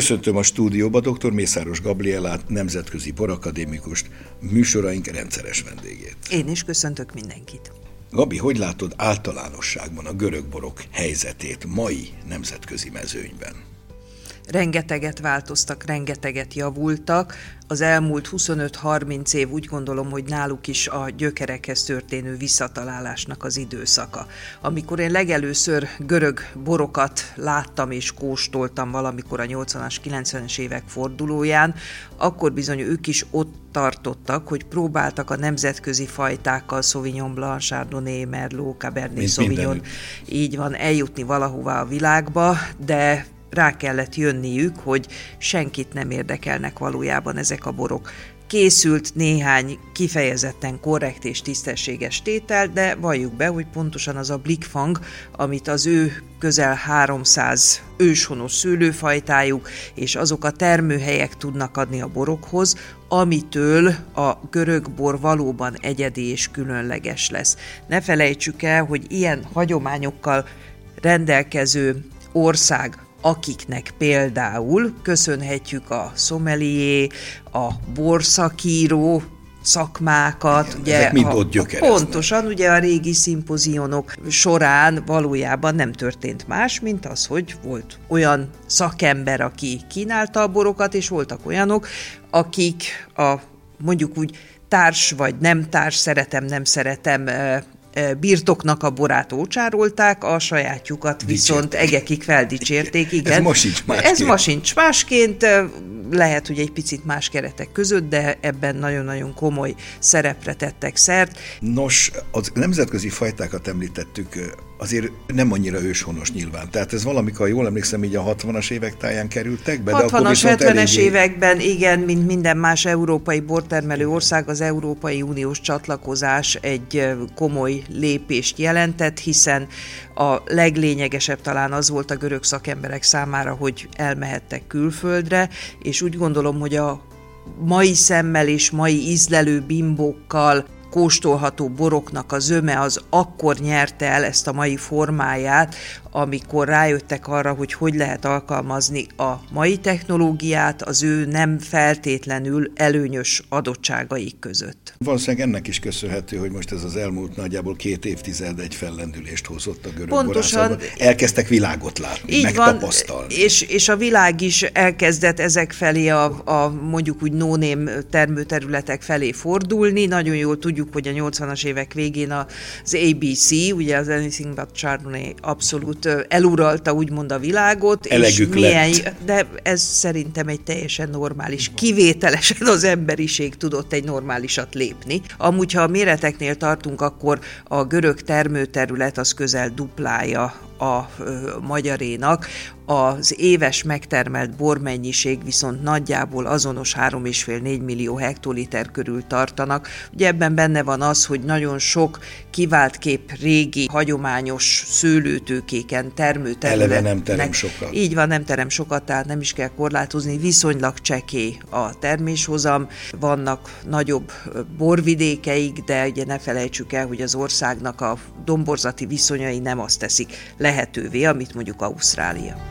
Köszöntöm a stúdióba dr. Mészáros Gabrielát, nemzetközi borakadémikust, műsoraink rendszeres vendégét. Én is köszöntök mindenkit. Gabi, hogy látod általánosságban a görög borok helyzetét mai nemzetközi mezőnyben? Rengeteget változtak, rengeteget javultak. Az elmúlt 25-30 év úgy gondolom, hogy náluk is a gyökerekhez történő visszatalálásnak az időszaka. Amikor én legelőször görög borokat láttam és kóstoltam valamikor a 80-as, 90-es évek fordulóján, akkor bizony ők is ott tartottak, hogy próbáltak a nemzetközi fajtákkal, Sauvignon Blanc, Chardonnay, Merlot, Cabernet Mint Sauvignon, mindenük. így van, eljutni valahová a világba, de rá kellett jönniük, hogy senkit nem érdekelnek valójában ezek a borok. Készült néhány kifejezetten korrekt és tisztességes tétel, de valljuk be, hogy pontosan az a blikfang, amit az ő közel 300 őshonos szőlőfajtájuk és azok a termőhelyek tudnak adni a borokhoz, amitől a görög bor valóban egyedi és különleges lesz. Ne felejtsük el, hogy ilyen hagyományokkal rendelkező ország, akiknek például köszönhetjük a szomelié, a borszakíró szakmákat. Igen, ugye, ezek mind a, ott Pontosan, ugye a régi szimpozionok során valójában nem történt más, mint az, hogy volt olyan szakember, aki kínálta a borokat, és voltak olyanok, akik a mondjuk úgy társ vagy nem társ, szeretem, nem szeretem birtoknak a borát ócsárolták, a sajátjukat viszont egekig feldicsérték. Igen. Ez ma sincs másként. Ez ma sincs másként, lehet, hogy egy picit más keretek között, de ebben nagyon-nagyon komoly szerepre tettek szert. Nos, az nemzetközi fajtákat említettük azért nem annyira őshonos nyilván. Tehát ez valamikor, jól emlékszem, így a 60-as évek táján kerültek be, 60-as, 70-es eléggé... években igen, mint minden más európai bortermelő ország, az Európai Uniós csatlakozás egy komoly lépést jelentett, hiszen a leglényegesebb talán az volt a görög szakemberek számára, hogy elmehettek külföldre, és úgy gondolom, hogy a mai szemmel és mai ízlelő bimbókkal kóstolható boroknak a zöme az akkor nyerte el ezt a mai formáját, amikor rájöttek arra, hogy hogy lehet alkalmazni a mai technológiát az ő nem feltétlenül előnyös adottságaik között. Valószínűleg ennek is köszönhető, hogy most ez az elmúlt nagyjából két évtized egy fellendülést hozott a görög Pontosan. Elkezdtek világot látni, így megtapasztalni. Van, és, és a világ is elkezdett ezek felé a, a mondjuk úgy nóném termőterületek felé fordulni. Nagyon jól tudjuk, hogy a 80-as évek végén az ABC, ugye az Anything But Chardonnay abszolút abszolút eluralta úgymond a világot. Elegük és milyen, lett. De ez szerintem egy teljesen normális, kivételesen az emberiség tudott egy normálisat lépni. Amúgy, ha a méreteknél tartunk, akkor a görög termőterület az közel duplája a magyarénak, az éves megtermelt bormennyiség viszont nagyjából azonos 3,5-4 millió hektoliter körül tartanak. Ugye ebben benne van az, hogy nagyon sok kivált kép régi, hagyományos szőlőtőkéken termőterület. Eleve nem terem sokat. Így van, nem terem sokat, tehát nem is kell korlátozni, viszonylag csekély a terméshozam, vannak nagyobb borvidékeik, de ugye ne felejtsük el, hogy az országnak a domborzati viszonyai nem azt teszik lehetővé, amit mondjuk Ausztrália.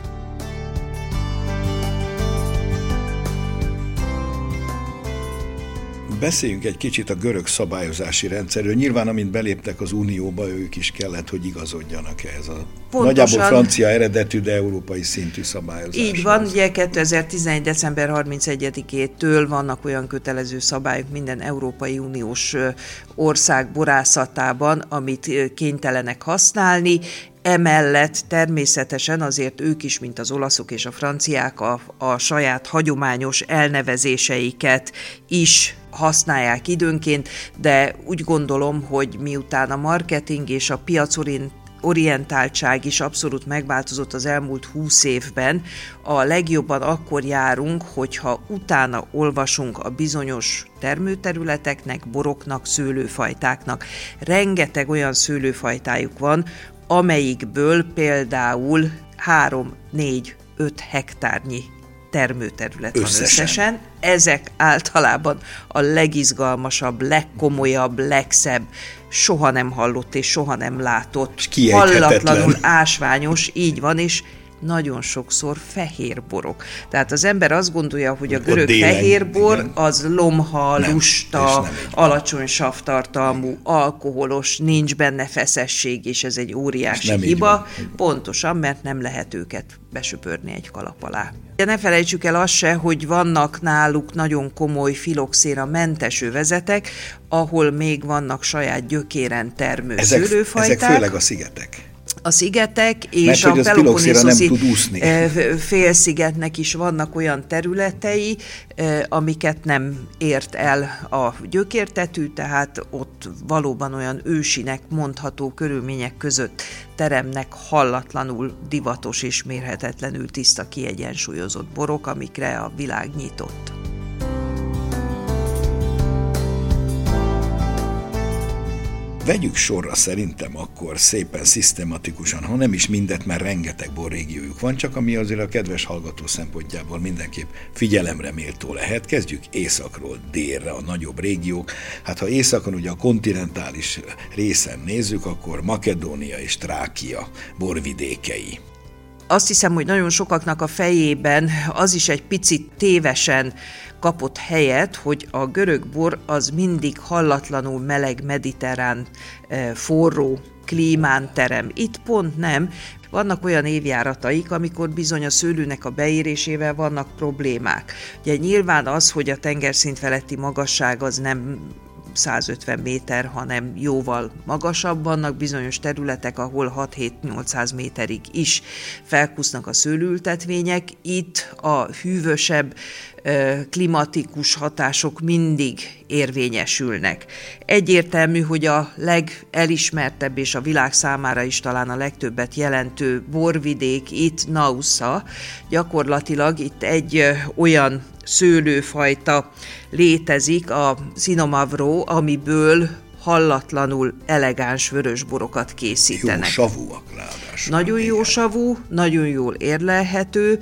Beszéljünk egy kicsit a görög szabályozási rendszerről. Nyilván, amint beléptek az Unióba, ők is kellett, hogy igazodjanak ehhez a Pontosan. nagyjából francia eredetű, de európai szintű szabályozás. Így van, ugye 2011. december 31-től vannak olyan kötelező szabályok minden Európai Uniós ország borászatában, amit kénytelenek használni. Emellett természetesen azért ők is, mint az olaszok és a franciák a, a saját hagyományos elnevezéseiket is használják időnként, de úgy gondolom, hogy miután a marketing és a piacorin orientáltság is abszolút megváltozott az elmúlt húsz évben, a legjobban akkor járunk, hogyha utána olvasunk a bizonyos termőterületeknek, boroknak, szőlőfajtáknak. Rengeteg olyan szőlőfajtájuk van, amelyikből például 3, 4, 5 hektárnyi termőterület összesen. van összesen. Ezek általában a legizgalmasabb, legkomolyabb, legszebb, soha nem hallott és soha nem látott, és hallatlanul ásványos, így van, és nagyon sokszor fehér borok. Tehát az ember azt gondolja, hogy a görög fehérbor az lomha, nem, lusta, alacsony savtartalmú, alkoholos, nincs benne feszesség, és ez egy óriási hiba. Pontosan, mert nem lehet őket besöpörni egy kalap alá. De ne felejtsük el azt se, hogy vannak náluk nagyon komoly filoxéra mentes övezetek, ahol még vannak saját gyökéren termő ezek, szőlőfajták. Ezek főleg a szigetek a szigetek és Mert, a Peloponnesoszi félszigetnek is vannak olyan területei, amiket nem ért el a gyökértetű, tehát ott valóban olyan ősinek mondható körülmények között teremnek hallatlanul divatos és mérhetetlenül tiszta kiegyensúlyozott borok, amikre a világ nyitott. Vegyük sorra szerintem akkor szépen, szisztematikusan, ha nem is mindet, mert rengeteg borrégiójuk van, csak ami azért a kedves hallgató szempontjából mindenképp figyelemre méltó lehet. Kezdjük északról délre a nagyobb régiók. Hát ha északon ugye a kontinentális részen nézzük, akkor Makedónia és Trákia borvidékei azt hiszem, hogy nagyon sokaknak a fejében az is egy picit tévesen kapott helyet, hogy a görög bor az mindig hallatlanul meleg, mediterrán, eh, forró klímán terem. Itt pont nem, vannak olyan évjárataik, amikor bizony a szőlőnek a beérésével vannak problémák. Ugye nyilván az, hogy a tengerszint feletti magasság az nem 150 méter, hanem jóval magasabb. Vannak bizonyos területek, ahol 6-7-800 méterig is felkusznak a szőlültetvények. Itt a hűvösebb klimatikus hatások mindig érvényesülnek. Egyértelmű, hogy a legelismertebb és a világ számára is talán a legtöbbet jelentő borvidék itt Nausa, gyakorlatilag itt egy olyan szőlőfajta létezik, a Sinomavro, amiből hallatlanul elegáns vörösborokat készítenek. Jó savúak ráadásul. Nagyon jó savú, nagyon jól érlelhető,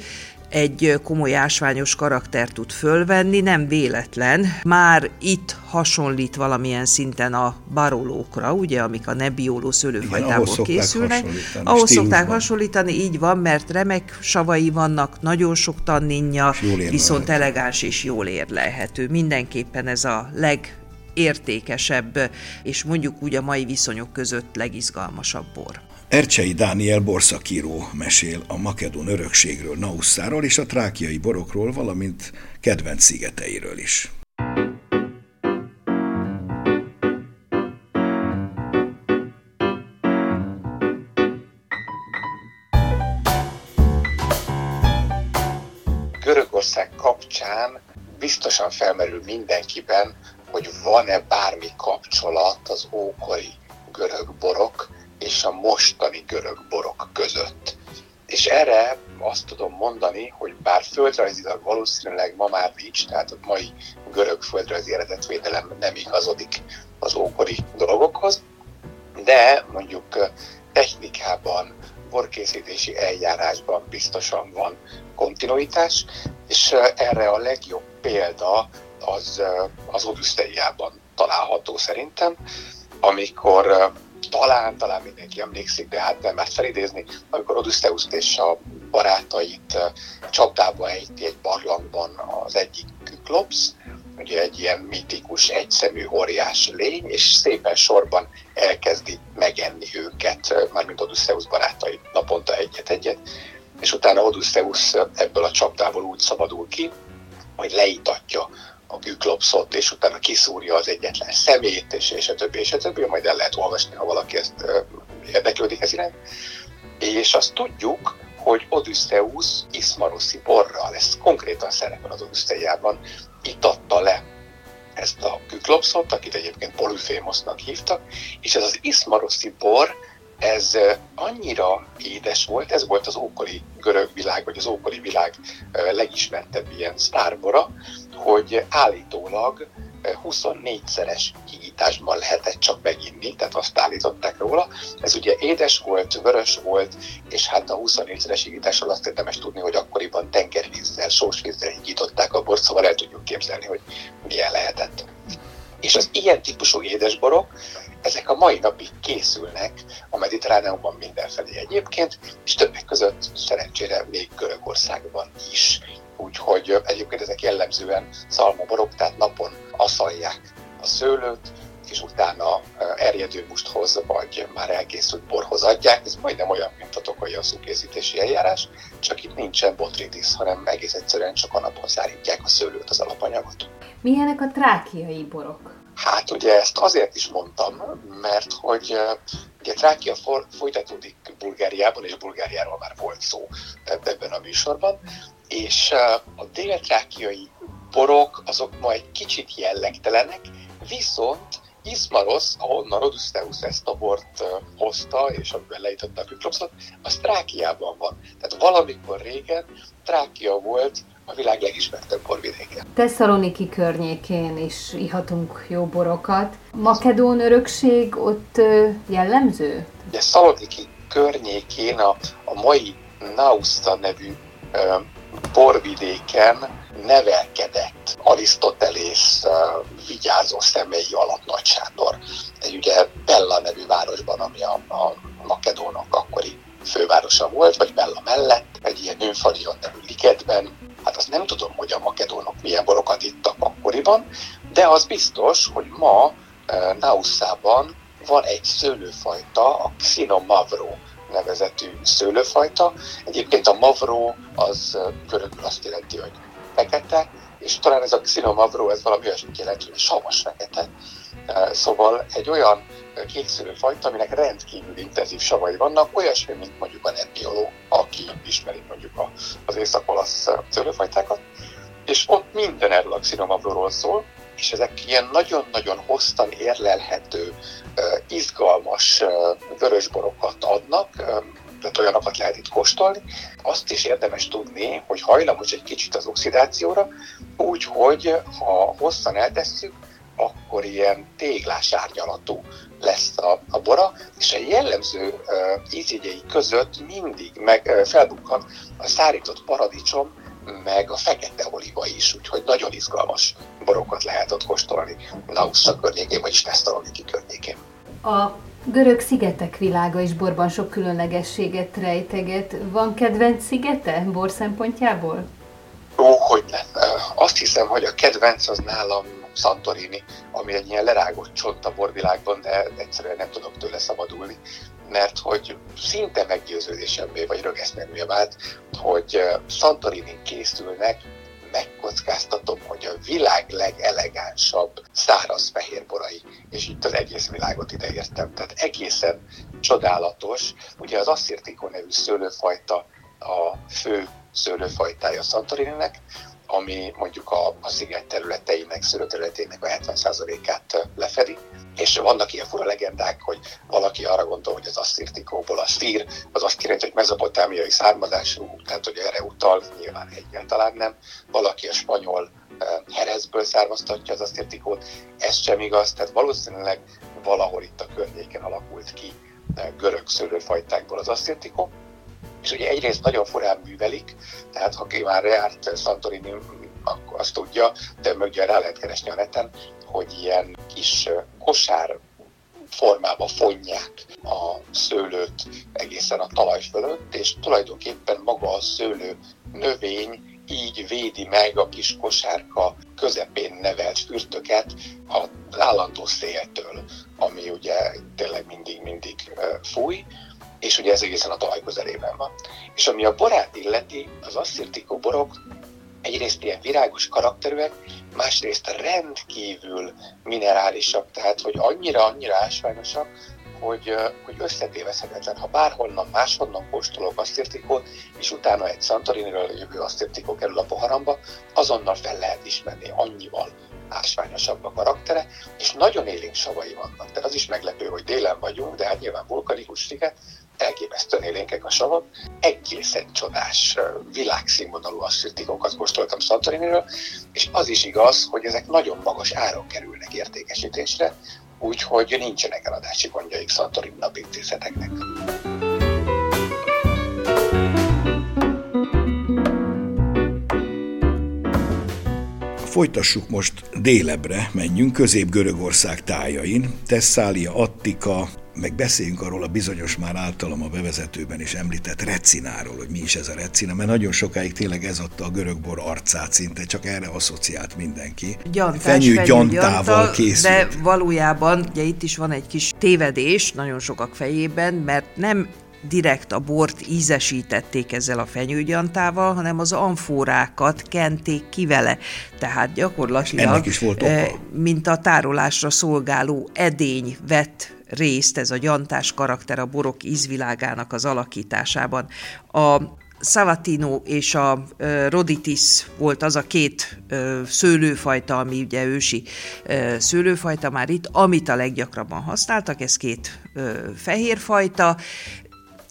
egy komoly ásványos karakter tud fölvenni, nem véletlen. Már itt hasonlít valamilyen szinten a barolókra, ugye, amik a nebióló szőlőfajtából készülnek. Ahhoz stílusban. szokták hasonlítani, így van, mert remek savai vannak, nagyon sok tanninja, viszont elegáns és jól érlelhető. Mindenképpen ez a leg értékesebb, és mondjuk úgy a mai viszonyok között legizgalmasabb bor. Ercsei Dániel borszakíró mesél a makedon örökségről, Nausszáról és a trákiai borokról, valamint kedvenc szigeteiről is. Görögország kapcsán biztosan felmerül mindenkiben, hogy van-e bármi kapcsolat az ókori görög borok és a mostani görög borok között. És erre azt tudom mondani, hogy bár földrajzilag valószínűleg ma már nincs, tehát a mai görög földrajzi eredetvédelem nem igazodik az ókori dolgokhoz, de mondjuk technikában, borkészítési eljárásban biztosan van kontinuitás, és erre a legjobb példa az, az Odüsszeiában található szerintem, amikor talán, talán mindenki emlékszik, de hát nem mert felidézni, amikor odysseus és a barátait csapdába ejti egy barlangban az egyik Kyklops, ugye egy ilyen mitikus, egyszemű óriás lény, és szépen sorban elkezdi megenni őket, mármint Odysseus barátai naponta egyet-egyet, és utána Odysseus ebből a csapdából úgy szabadul ki, hogy leítatja a Gyklopszot, és utána kiszúrja az egyetlen szemét, és, és a többi, és a többi, majd el lehet olvasni, ha valaki ezt érdeklődik ez irány. És azt tudjuk, hogy Odysseus Ismaroszi borral, ez konkrétan szerepel az Odysseiában, itatta le ezt a Kyklopszot, akit egyébként Polyphémosznak hívtak, és ez az Ismaroszi bor, ez annyira édes volt, ez volt az ókori görög világ, vagy az ókori világ legismertebb ilyen sztárbora, hogy állítólag 24-szeres hígításban lehetett csak meginni, tehát azt állították róla. Ez ugye édes volt, vörös volt, és hát a 24-szeres hígításról azt érdemes tudni, hogy akkoriban tengervízzel, sósvízzel hígították a bort, szóval el tudjuk képzelni, hogy milyen lehetett. És az ilyen típusú édesborok, ezek a mai napig készülnek a Mediterráneumban mindenfelé egyébként, és többek között szerencsére még Görögországban is. Úgyhogy egyébként ezek jellemzően szalmaborok, tehát napon aszalják a szőlőt, és utána erjedő musthoz, vagy már elkészült borhoz adják. Ez majdnem olyan, mint a tokai készítési eljárás, csak itt nincsen botrytis, hanem egész egyszerűen csak a napon szárítják a szőlőt, az alapanyagot. Milyenek a trákiai borok? Hát ugye ezt azért is mondtam, mert hogy ugye Trákia folytatódik Bulgáriában, és Bulgáriáról már volt szó ebben a műsorban, és a dél-trákiai borok azok ma egy kicsit jellegtelenek, viszont Ismaros, ahonnan Odysseus ezt a bort hozta, és amiben lejtette a Kyklopszot, az Trákiában van. Tehát valamikor régen Trákia volt a világ legismertebb borvidéke. Tesszaloniki környékén is ihatunk jó borokat. Makedón örökség ott jellemző? Ugye Szaloniki környékén a, a mai Nausta nevű borvidéken nevelkedett Arisztotelész vigyázó személyi alatt Nagy Sándor. Egy ugye Bella nevű városban, ami a, a Makedónok akkori fővárosa volt, vagy Bella mellett, egy ilyen Nymphalion nevű ligetben. Hát azt nem tudom, hogy a makedónok milyen borokat ittak akkoriban, de az biztos, hogy ma Nauszában van egy szőlőfajta, a Xinomavro nevezetű szőlőfajta. Egyébként a mavró az görögül azt jelenti, hogy fekete, és talán ez a Xenomavro, ez valami olyasmit jelent, hogy savas fekete. Szóval egy olyan kékszülő fajta, aminek rendkívül intenzív savai vannak, olyasmi, mint mondjuk a Nebbioló, aki ismeri mondjuk az észak-olasz szőlőfajtákat, és ott minden erről a Xenomavróról szól, és ezek ilyen nagyon-nagyon hosszan érlelhető, izgalmas vörösborokat adnak, tehát olyanokat lehet itt kóstolni. Azt is érdemes tudni, hogy hajlamos egy kicsit az oxidációra, úgyhogy ha hosszan eltesszük, akkor ilyen téglás árnyalatú lesz a, a bora, és a jellemző uh, ízjegyei között mindig meg uh, felbukkan a szárított paradicsom, meg a fekete oliva is, úgyhogy nagyon izgalmas borokat lehet ott kóstolni Naussa környékén, vagyis Nesztaloniki környékén. A görög szigetek világa is borban sok különlegességet rejteget. Van kedvenc szigete bor szempontjából? Ó, hogy nem. Azt hiszem, hogy a kedvenc az nálam Santorini, ami egy ilyen lerágott csont a borvilágban, de egyszerűen nem tudok tőle szabadulni, mert hogy szinte meggyőződésemmé vagy rögesznemé vált, hogy Santorini készülnek megkockáztatom, hogy a világ legelegánsabb száraz fehérborai, és itt az egész világot ideértem. Tehát egészen csodálatos. Ugye az Assyrtiko nevű szőlőfajta a fő szőlőfajtája Santorininek, ami mondjuk a, a sziget területeinek, szőlőterületének a 70%-át lefedi. És vannak ilyen fura legendák, hogy valaki arra gondol, hogy az asszirtikóból a szír, az azt jelenti, hogy mezopotámiai származású, tehát hogy erre utal, nyilván egyáltalán nem. Valaki a spanyol herezből származtatja az asszirtikót, ez sem igaz, tehát valószínűleg valahol itt a környéken alakult ki görög szőlőfajtákból az asszirtikó és ugye egyrészt nagyon furán művelik, tehát ha ki már járt Santorini, akkor azt tudja, de mögé rá lehet keresni a neten, hogy ilyen kis kosár formába fonják a szőlőt egészen a talaj fölött, és tulajdonképpen maga a szőlő növény így védi meg a kis kosárka közepén nevelt fürtöket az állandó széltől, ami ugye tényleg mindig-mindig fúj, és ugye ez egészen a talaj közelében van. És ami a borát illeti, az asszirtikó borok egyrészt ilyen virágos karakterűek, másrészt rendkívül minerálisak, tehát hogy annyira-annyira ásványosak, hogy, hogy összetévezhetetlen. Ha bárhonnan, máshonnan kóstolok asztirtikót, és utána egy Santoriniről jövő asztirtikó kerül a poharamba, azonnal fel lehet ismerni annyival ásványosabb a karaktere, és nagyon élénk savai vannak. Tehát az is meglepő, hogy délen vagyunk, de hát nyilván vulkanikus sziget, elképesztően élénkek a savak. Egészen csodás világszínvonalú asszirtikokat kóstoltam Santoriniről, és az is igaz, hogy ezek nagyon magas áron kerülnek értékesítésre, úgyhogy nincsenek eladási gondjaik Santorini napintézeteknek. Folytassuk most délebre, menjünk Közép-Görögország tájain, Tesszália, Attika, meg beszéljünk arról a bizonyos már általam a bevezetőben is említett recináról, hogy mi is ez a recina, mert nagyon sokáig tényleg ez adta a görögbor arcát szinte, csak erre asszociált mindenki. Gyantás, fenyő gyantával készült. De valójában ugye itt is van egy kis tévedés nagyon sokak fejében, mert nem direkt a bort ízesítették ezzel a fenyőgyantával, hanem az amfórákat kenték ki vele. Tehát gyakorlatilag, Ennek is volt oka. Eh, mint a tárolásra szolgáló edény vett részt ez a gyantás karakter a borok ízvilágának az alakításában. A Savatino és a Roditis volt az a két szőlőfajta, ami ugye ősi szőlőfajta már itt, amit a leggyakrabban használtak, ez két fehérfajta,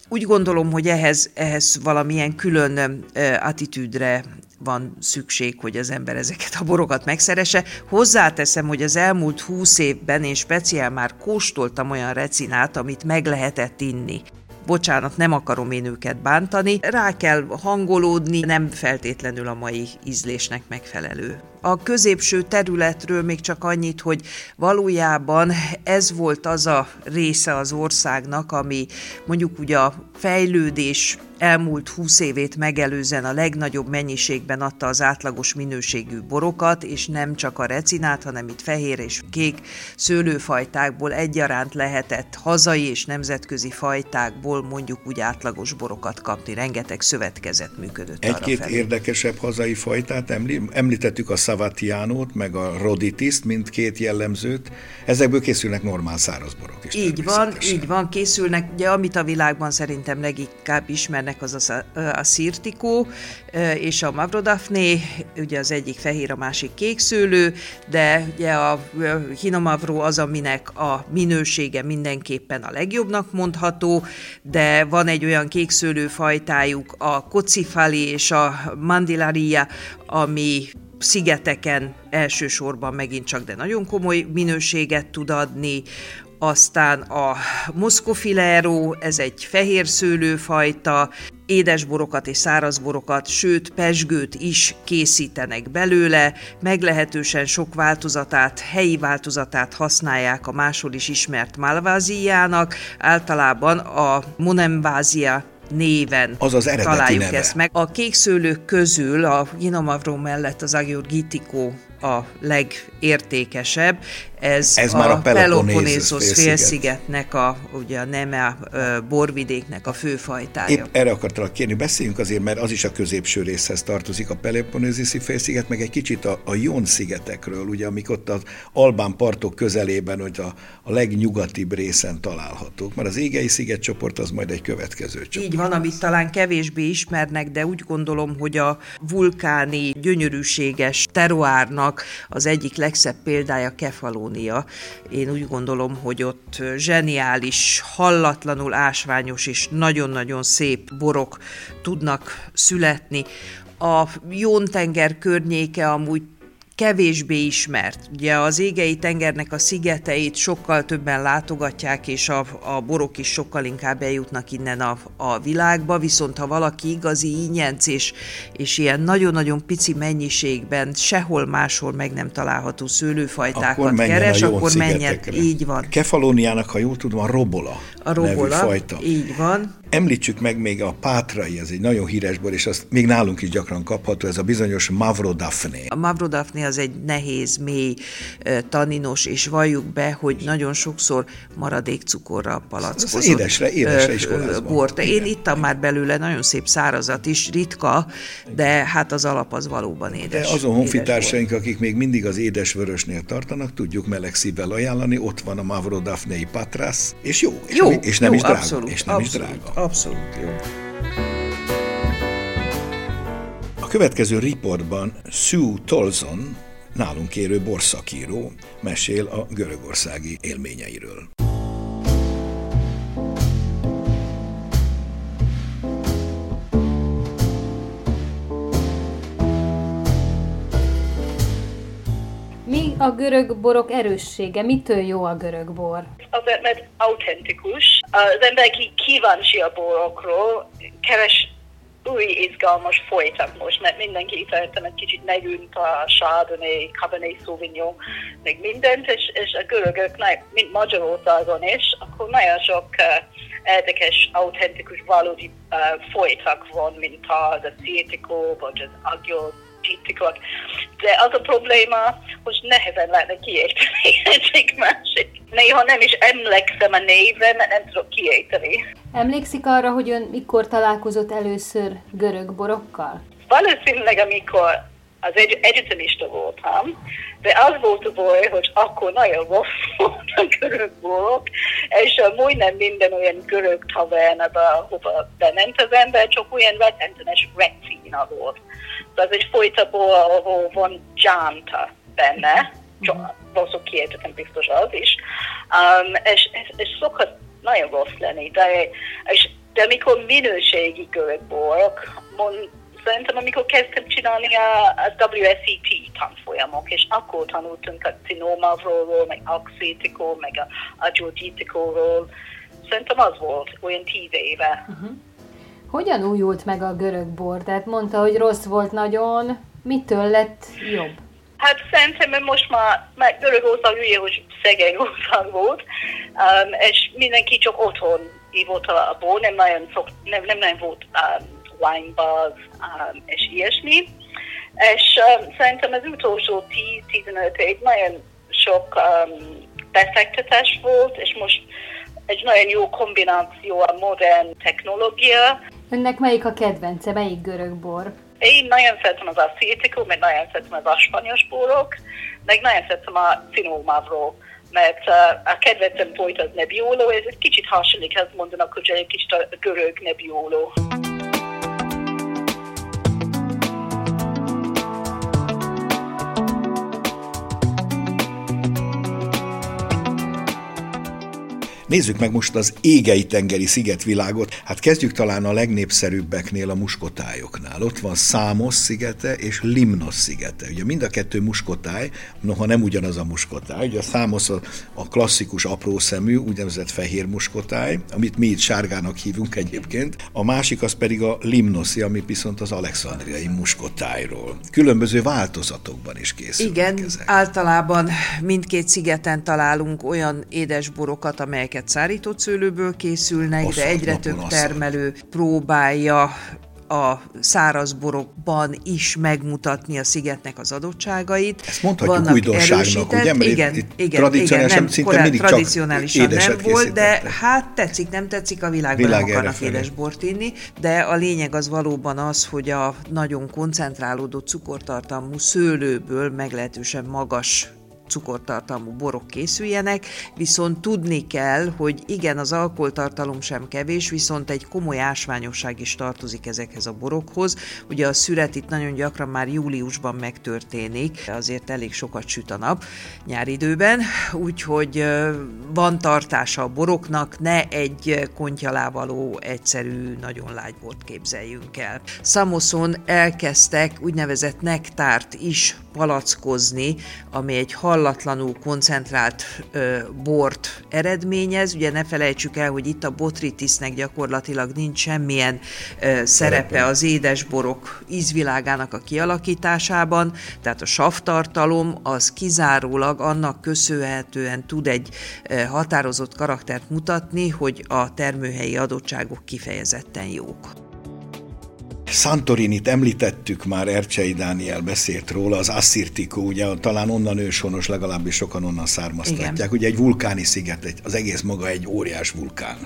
úgy gondolom, hogy ehhez, ehhez valamilyen külön attitűdre van szükség, hogy az ember ezeket a borokat megszeresse. Hozzáteszem, hogy az elmúlt húsz évben én speciál már kóstoltam olyan recinát, amit meg lehetett inni bocsánat, nem akarom én őket bántani, rá kell hangolódni, nem feltétlenül a mai ízlésnek megfelelő. A középső területről még csak annyit, hogy valójában ez volt az a része az országnak, ami mondjuk ugye a fejlődés elmúlt húsz évét megelőzen a legnagyobb mennyiségben adta az átlagos minőségű borokat, és nem csak a recinát, hanem itt fehér és kék szőlőfajtákból egyaránt lehetett hazai és nemzetközi fajtákból mondjuk úgy átlagos borokat kapni. Rengeteg szövetkezet működött Egy-két érdekesebb hazai fajtát említettük a Savatianót, meg a Roditiszt, mint két jellemzőt. Ezekből készülnek normál szárazborok is. Így van, így van, készülnek. Ugye amit a világban szerintem leginkább ismernek, az a, a Szirtikó és a Mavrodafné, ugye az egyik fehér, a másik kékszőlő, de ugye a Hinomavro az, aminek a minősége mindenképpen a legjobbnak mondható, de van egy olyan kékszőlő fajtájuk, a Kocifali és a Mandilaria, ami szigeteken elsősorban megint csak, de nagyon komoly minőséget tud adni, aztán a Muscofilero, ez egy fehér szőlőfajta, édesborokat és szárazborokat, sőt pesgőt is készítenek belőle, meglehetősen sok változatát, helyi változatát használják a máshol is ismert malváziának, általában a monemvázia néven az az találjuk neve. ezt meg. A kékszőlők közül a Ginomavro mellett az Agiorgitiko a legértékesebb. Ez, Ez a, már a Peloponnézusz félsziget. félszigetnek, a, ugye a Neme borvidéknek a főfajtája. Épp erre akartalak kérni, beszéljünk azért, mert az is a középső részhez tartozik, a Peloponnézuszi félsziget, meg egy kicsit a, a Jon szigetekről, ugye, amik ott az Albán partok közelében, hogy a, a legnyugatibb részen találhatók, mert az égei szigetcsoport az majd egy következő csoport. Így van, amit talán kevésbé ismernek, de úgy gondolom, hogy a vulkáni gyönyörűséges teruárnak annak az egyik legszebb példája Kefalónia. Én úgy gondolom, hogy ott zseniális, hallatlanul ásványos és nagyon-nagyon szép borok tudnak születni. A Jón-tenger környéke amúgy kevésbé ismert. Ugye az égei tengernek a szigeteit sokkal többen látogatják, és a, a borok is sokkal inkább eljutnak innen a, a világba, viszont ha valaki igazi ínyenc és, és ilyen nagyon-nagyon pici mennyiségben sehol máshol meg nem található szőlőfajtákat akkor keres, akkor menjen, így van. Kefalóniának, ha jól tudom, a robola, a robola fajta. így van. Említsük meg még a pátrai, ez egy nagyon híres bor, és azt még nálunk is gyakran kapható, ez a bizonyos Mavrodafne. A Mavrodafne az egy nehéz, mély, taninos, és valljuk be, hogy nagyon sokszor maradék cukorra palackozott. Édesre, édesre iskolázban. Bort. Én ittam már belőle, nagyon szép szárazat is, ritka, de hát az alap az valóban édes. De azon honfitársaink, akik még mindig az édes vörösnél tartanak, tudjuk meleg szívvel ajánlani, ott van a Mavrodafnei Patras, és jó, és jó, nem, és nem jó, is drága. Abszolút, és nem abszolút, is drága. Abszolút jó. A következő riportban Sue Tolson, nálunk érő borszakíró, mesél a görögországi élményeiről. A görög borok erőssége? Mitől jó a görög bor? Azért, mert autentikus. Az ember, aki kíváncsi a borokról, keres új izgalmas folytak most, mert mindenki szerintem egy kicsit megűnt a Chardonnay, Cabernet Sauvignon, meg mindent, és, és a görögök, mint Magyarországon is, akkor nagyon sok uh, érdekes, autentikus, valódi uh, folytak van, mint az a Cietico, vagy az Politikot, de az a probléma, hogy nehezen lehetne kiejteni egyik másik. Néha nem is emlékszem a névre, mert nem tudok kiejteni. Emlékszik arra, hogy ön mikor találkozott először görög borokkal? Valószínűleg, amikor az egy, egyetemista voltam, de az volt a baj, hogy akkor nagyon rossz volt a görög borok, és majdnem minden olyan görög tavernába, hova bement az ember, csak olyan rettenetes recina volt. Az egy folytaból, ahol van gyánta benne, csak rosszul kiejtettem biztos az is, um, és, és, és szokott nagyon rossz lenni, de, és, de amikor minőségi görögborok, mond, szerintem amikor kezdtem csinálni a, a WSET tanfolyamok, és akkor tanultunk a cinomavról, meg oxítikó, meg a, a gyógyítikóról, szerintem az volt olyan tíz éve. Uh-huh. Hogyan újult meg a görög bor? Tehát mondta, hogy rossz volt nagyon. Mitől lett jobb? Hát szerintem most már, már Görögország ugye, hogy szegény ország volt, um, és mindenki csak otthon ívott a bor, nem nagyon, szok, nem, nem nagyon volt um, wine um, és ilyesmi. És um, szerintem az utolsó 10-15 év nagyon sok um, befektetés volt, és most egy nagyon jó kombináció a modern technológia, Önnek melyik a kedvence, melyik görög bor? Én nagyon szeretem az aszétikó, meg nagyon szeretem az aspanyos borok, meg nagyon szeretem a cinómávról, mert uh, a kedvencem volt az Nebbiolo, ez egy kicsit hasonlít, azt mondanak, hogy egy kicsit a görög Nebbiolo. Nézzük meg most az égei tengeri szigetvilágot. Hát kezdjük talán a legnépszerűbbeknél, a muskotályoknál. Ott van Számos szigete és Limnos szigete. Ugye mind a kettő muskotály, noha nem ugyanaz a muskotály. Ugye a Számos a, a klasszikus apró szemű, úgynevezett fehér muskotály, amit mi itt sárgának hívunk egyébként. A másik az pedig a Limnoszi, ami viszont az alexandriai muskotájról. Különböző változatokban is készülnek Igen, ezek. általában mindkét szigeten találunk olyan édesborokat, amelyeket amelyeket szárított szőlőből készülnek, Asszat, de egyre több termelő próbálja a szárazborokban is megmutatni a szigetnek az adottságait. Ezt mondhatjuk Vannak újdonságnak, ugye? Mert igen, itt, igen, igen, nem, szinte mindig tradicionálisan nem volt, de hát tetszik, nem tetszik, a világban Világ nem akarnak édesbort inni, de a lényeg az valóban az, hogy a nagyon koncentrálódott cukortartalmú szőlőből meglehetősen magas cukortartalmú borok készüljenek, viszont tudni kell, hogy igen, az alkoholtartalom sem kevés, viszont egy komoly ásványosság is tartozik ezekhez a borokhoz. Ugye a szüret itt nagyon gyakran már júliusban megtörténik, azért elég sokat süt a nap nyáridőben, úgyhogy van tartása a boroknak, ne egy kontyalávaló, egyszerű, nagyon lágy bort képzeljünk el. Szamoszon elkezdtek úgynevezett nektárt is palackozni, ami egy hallatlanul koncentrált ö, bort eredményez. Ugye ne felejtsük el, hogy itt a botritisnek gyakorlatilag nincs semmilyen ö, szerepe az édesborok ízvilágának a kialakításában, tehát a savtartalom az kizárólag annak köszönhetően tud egy ö, határozott karaktert mutatni, hogy a termőhelyi adottságok kifejezetten jók. Santorinit említettük már, Ercsei Dániel beszélt róla, az Asszirtikó, ugye talán onnan őshonos, legalábbis sokan onnan származtatják. Igen. Ugye egy vulkáni sziget, az egész maga egy óriás vulkán.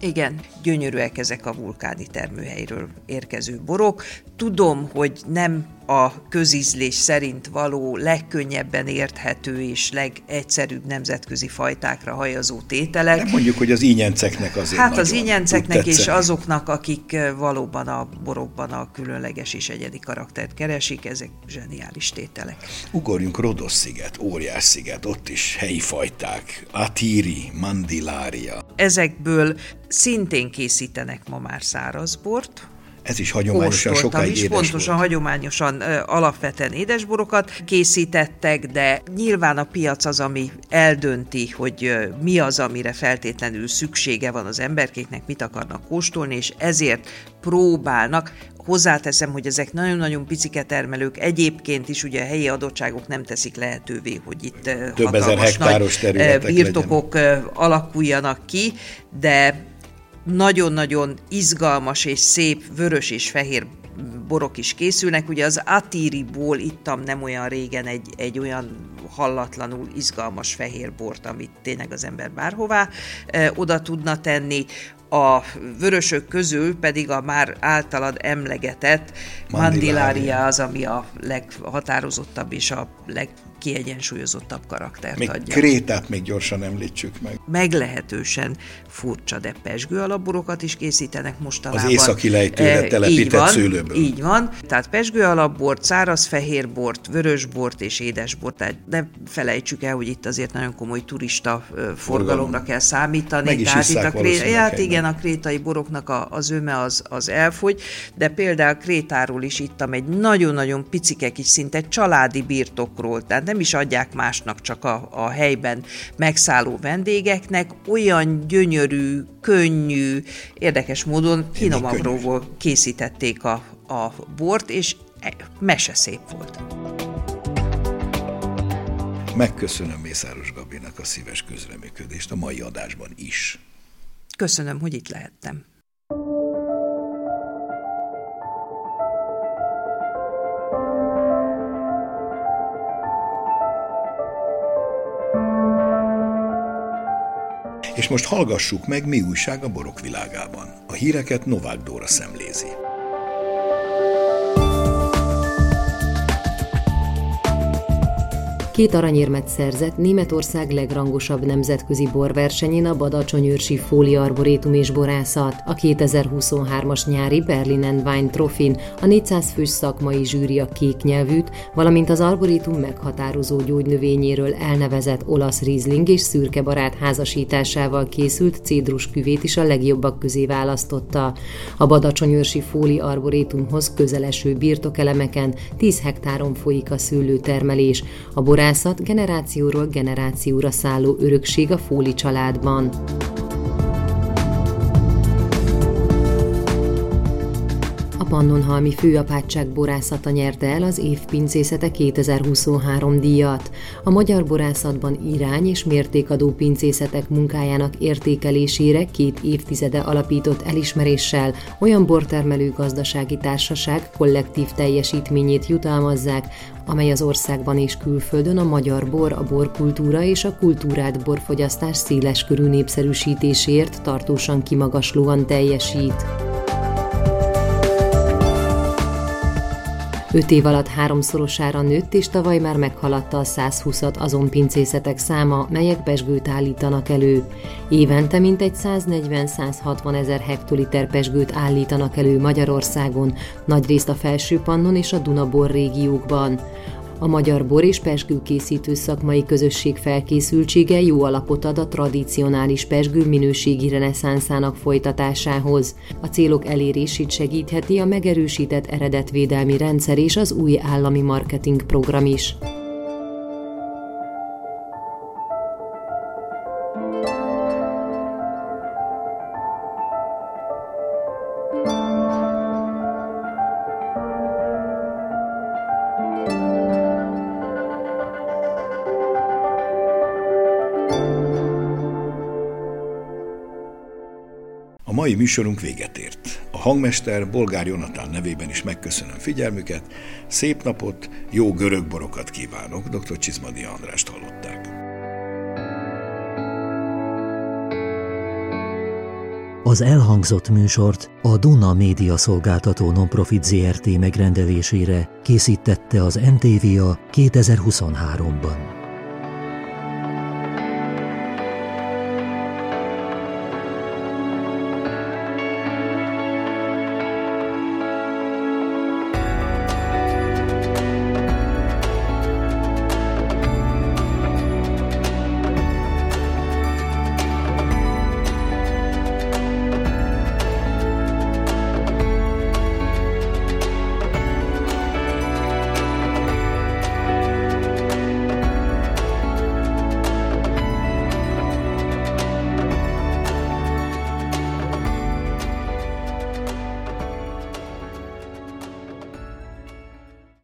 Igen, gyönyörűek ezek a vulkáni termőhelyről érkező borok. Tudom, hogy nem a közízlés szerint való legkönnyebben érthető és legegyszerűbb nemzetközi fajtákra hajazó tételek. Nem mondjuk, hogy az ínyenceknek azért Hát az ínyenceknek és azoknak, akik valóban a borokban a különleges és egyedi karaktert keresik, ezek zseniális tételek. Ugorjunk Rodos sziget, óriás sziget, ott is helyi fajták, Atiri, Mandilária. Ezekből szintén készítenek ma már szárazbort, Ez is hagyományosan sokáig is, édes pontosan volt. hagyományosan alapvetően édesborokat készítettek, de nyilván a piac az, ami eldönti, hogy mi az, amire feltétlenül szüksége van az emberkéknek, mit akarnak kóstolni, és ezért próbálnak Hozzáteszem, hogy ezek nagyon-nagyon picike termelők, egyébként is ugye a helyi adottságok nem teszik lehetővé, hogy itt Több ezer hektáros nagy birtokok legyen. alakuljanak ki, de nagyon-nagyon izgalmas és szép vörös és fehér borok is készülnek. Ugye az Atiriból ittam nem olyan régen egy, egy olyan hallatlanul izgalmas fehér bort, amit tényleg az ember bárhová e, oda tudna tenni a vörösök közül pedig a már általad emlegetett mandilária az, ami a leghatározottabb és a leg kiegyensúlyozottabb karaktert még adja. Krétát még gyorsan említsük meg. Meglehetősen furcsa, de pesgő alapborokat is készítenek mostanában. Az északi lejtőre e, telepített így van, szőlőből. Így van, tehát pesgő alapbort, száraz fehérbort, vörösbort és édesbort, tehát ne felejtsük el, hogy itt azért nagyon komoly turista forgalomra kell számítani. Meg is tehát itt a kré... hát igen, a krétai boroknak a, az öme az, az elfogy, de például Krétáról is ittam egy nagyon-nagyon picike kis szinte családi birtokról, tehát nem is adják másnak, csak a, a helyben megszálló vendégeknek, olyan gyönyörű, könnyű, érdekes módon finomabróból készítették a, a bort, és e, mese szép volt. Megköszönöm Mészáros Gabinak a szíves közreműködést a mai adásban is. Köszönöm, hogy itt lehettem. És most hallgassuk meg, mi újság a borok világában. A híreket Novák Dóra szemlézi. Két aranyérmet szerzett Németország legrangosabb nemzetközi borversenyén a Badacsonyőrsi Fóli Arborétum és Borászat. A 2023-as nyári Berlinen Wine Trofin a 400 fős szakmai zsűri a kék nyelvűt, valamint az arborétum meghatározó gyógynövényéről elnevezett olasz Riesling és szürke barát házasításával készült cédrus küvét is a legjobbak közé választotta. A Badacsonyőrsi Fóli Arborétumhoz közeleső birtokelemeken 10 hektáron folyik a szőlőtermelés. A borászat borászat generációról generációra szálló örökség a Fóli családban. Pannonhalmi főapátság borászata nyerte el az év pincészete 2023 díjat. A magyar borászatban irány és mértékadó pincészetek munkájának értékelésére két évtizede alapított elismeréssel olyan bortermelő gazdasági társaság kollektív teljesítményét jutalmazzák, amely az országban és külföldön a magyar bor, a borkultúra és a kultúrált borfogyasztás széles körű népszerűsítéséért tartósan kimagaslóan teljesít. Öt év alatt háromszorosára nőtt, és tavaly már meghaladta a 120-at azon pincészetek száma, melyek pesgőt állítanak elő. Évente mintegy 140-160 ezer hektoliter pesgőt állítanak elő Magyarországon, nagyrészt a Felső-Pannon és a Dunabor régiókban. A magyar bor és pesgő készítő szakmai közösség felkészültsége jó alapot ad a tradicionális pesgő minőségi reneszánszának folytatásához. A célok elérését segítheti a megerősített eredetvédelmi rendszer és az új állami marketing program is. Mai műsorunk véget ért. A hangmester Bolgár Jonatán nevében is megköszönöm figyelmüket, szép napot, jó görög borokat kívánok, dr. Csizmadi Andrást hallották. Az elhangzott műsort a Duna Média Szolgáltató Nonprofit ZRT megrendelésére készítette az NTVA 2023-ban.